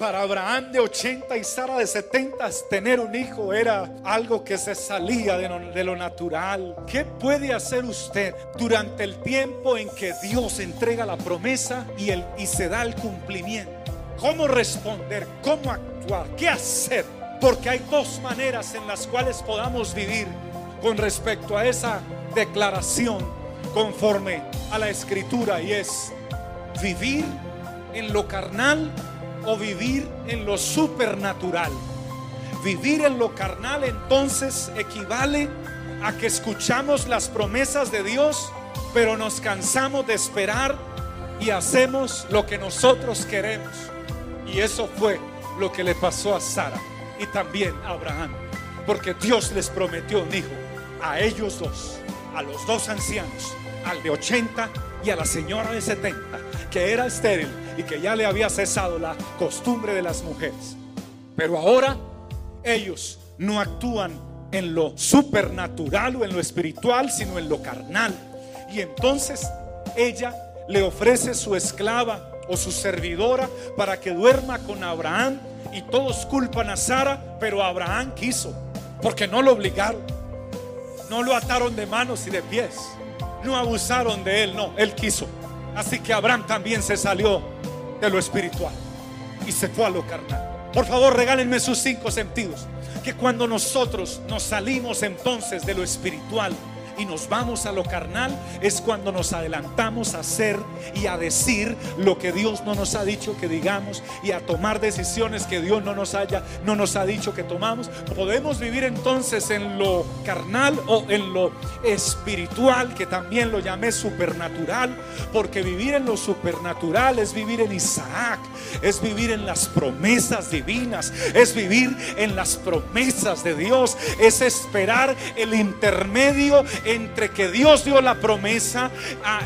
Para Abraham de 80 y Sara de 70, tener un hijo era algo que se salía de lo, natural. ¿Qué puede hacer usted durante el tiempo en que Dios entrega la promesa y, el, y se da el cumplimiento? ¿Cómo responder? ¿Cómo actuar? ¿Qué hacer? Porque hay dos maneras en las cuales podamos vivir con respecto a esa declaración conforme a la escritura y es vivir en lo carnal o vivir en lo supernatural. Vivir en lo carnal entonces equivale a que escuchamos las promesas de Dios, pero nos cansamos de esperar y hacemos lo que nosotros queremos. Y eso fue lo que le pasó a Sara y también a Abraham, porque Dios les prometió un hijo a ellos dos, a los dos ancianos, al de 80 y a la señora de 70, que era estéril y que ya le había cesado la costumbre de las mujeres. Pero ahora ellos no actúan en lo supernatural o en lo espiritual, sino en lo carnal. Y entonces ella le ofrece su esclava o su servidora para que duerma con Abraham y todos culpan a Sara, pero Abraham quiso, porque no lo obligaron, no lo ataron de manos y de pies, no abusaron de él, no, él quiso. Así que Abraham también se salió de lo espiritual y se fue a lo carnal. Por favor, regálenme sus cinco sentidos. Que cuando nosotros nos salimos entonces de lo espiritual y nos vamos a lo carnal, es cuando nos adelantamos a hacer y a decir lo que Dios no nos ha dicho que digamos y a tomar decisiones que Dios no nos haya no nos ha dicho que tomamos. Podemos vivir entonces en lo carnal o en lo espiritual, que también lo llamé supernatural, porque vivir en lo supernatural es vivir en Isaac, es vivir en las promesas divinas, es vivir en las promesas de Dios, es esperar el intermedio entre que Dios dio la promesa,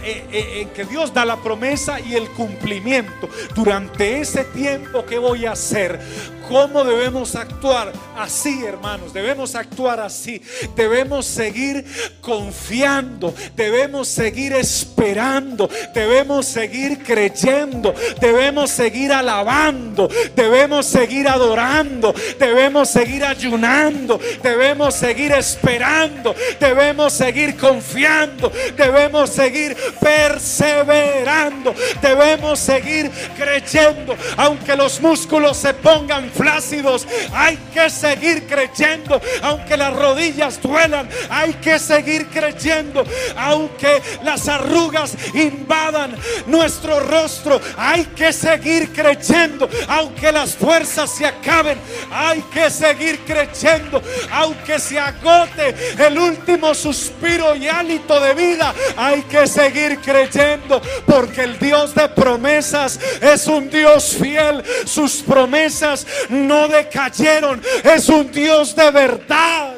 en que Dios da la promesa y el cumplimiento. Durante ese tiempo, ¿qué voy a hacer? ¿Cómo debemos actuar? Así, hermanos, debemos actuar así. Debemos seguir confiando, debemos seguir esperando, debemos seguir creyendo, debemos seguir alabando, debemos seguir adorando, debemos seguir ayunando, debemos seguir esperando, debemos seguir confiando, debemos seguir perseverando, debemos seguir creyendo, aunque los músculos se pongan flácidos, hay que seguir creyendo, aunque las rodillas duelan, hay que seguir creyendo, aunque las arrugas invadan nuestro rostro, hay que seguir creyendo, aunque las fuerzas se acaben, hay que seguir creyendo, aunque se agote el último suspiro y hálito de vida, hay que seguir creyendo, porque el Dios de promesas es un Dios fiel, sus promesas no decayeron. Es un Dios de verdad.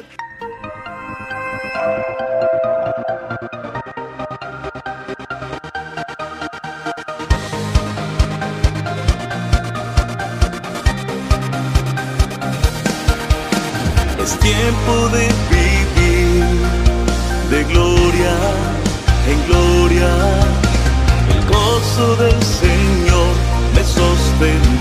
Es tiempo de vivir de gloria en gloria. El gozo del Señor me sostiene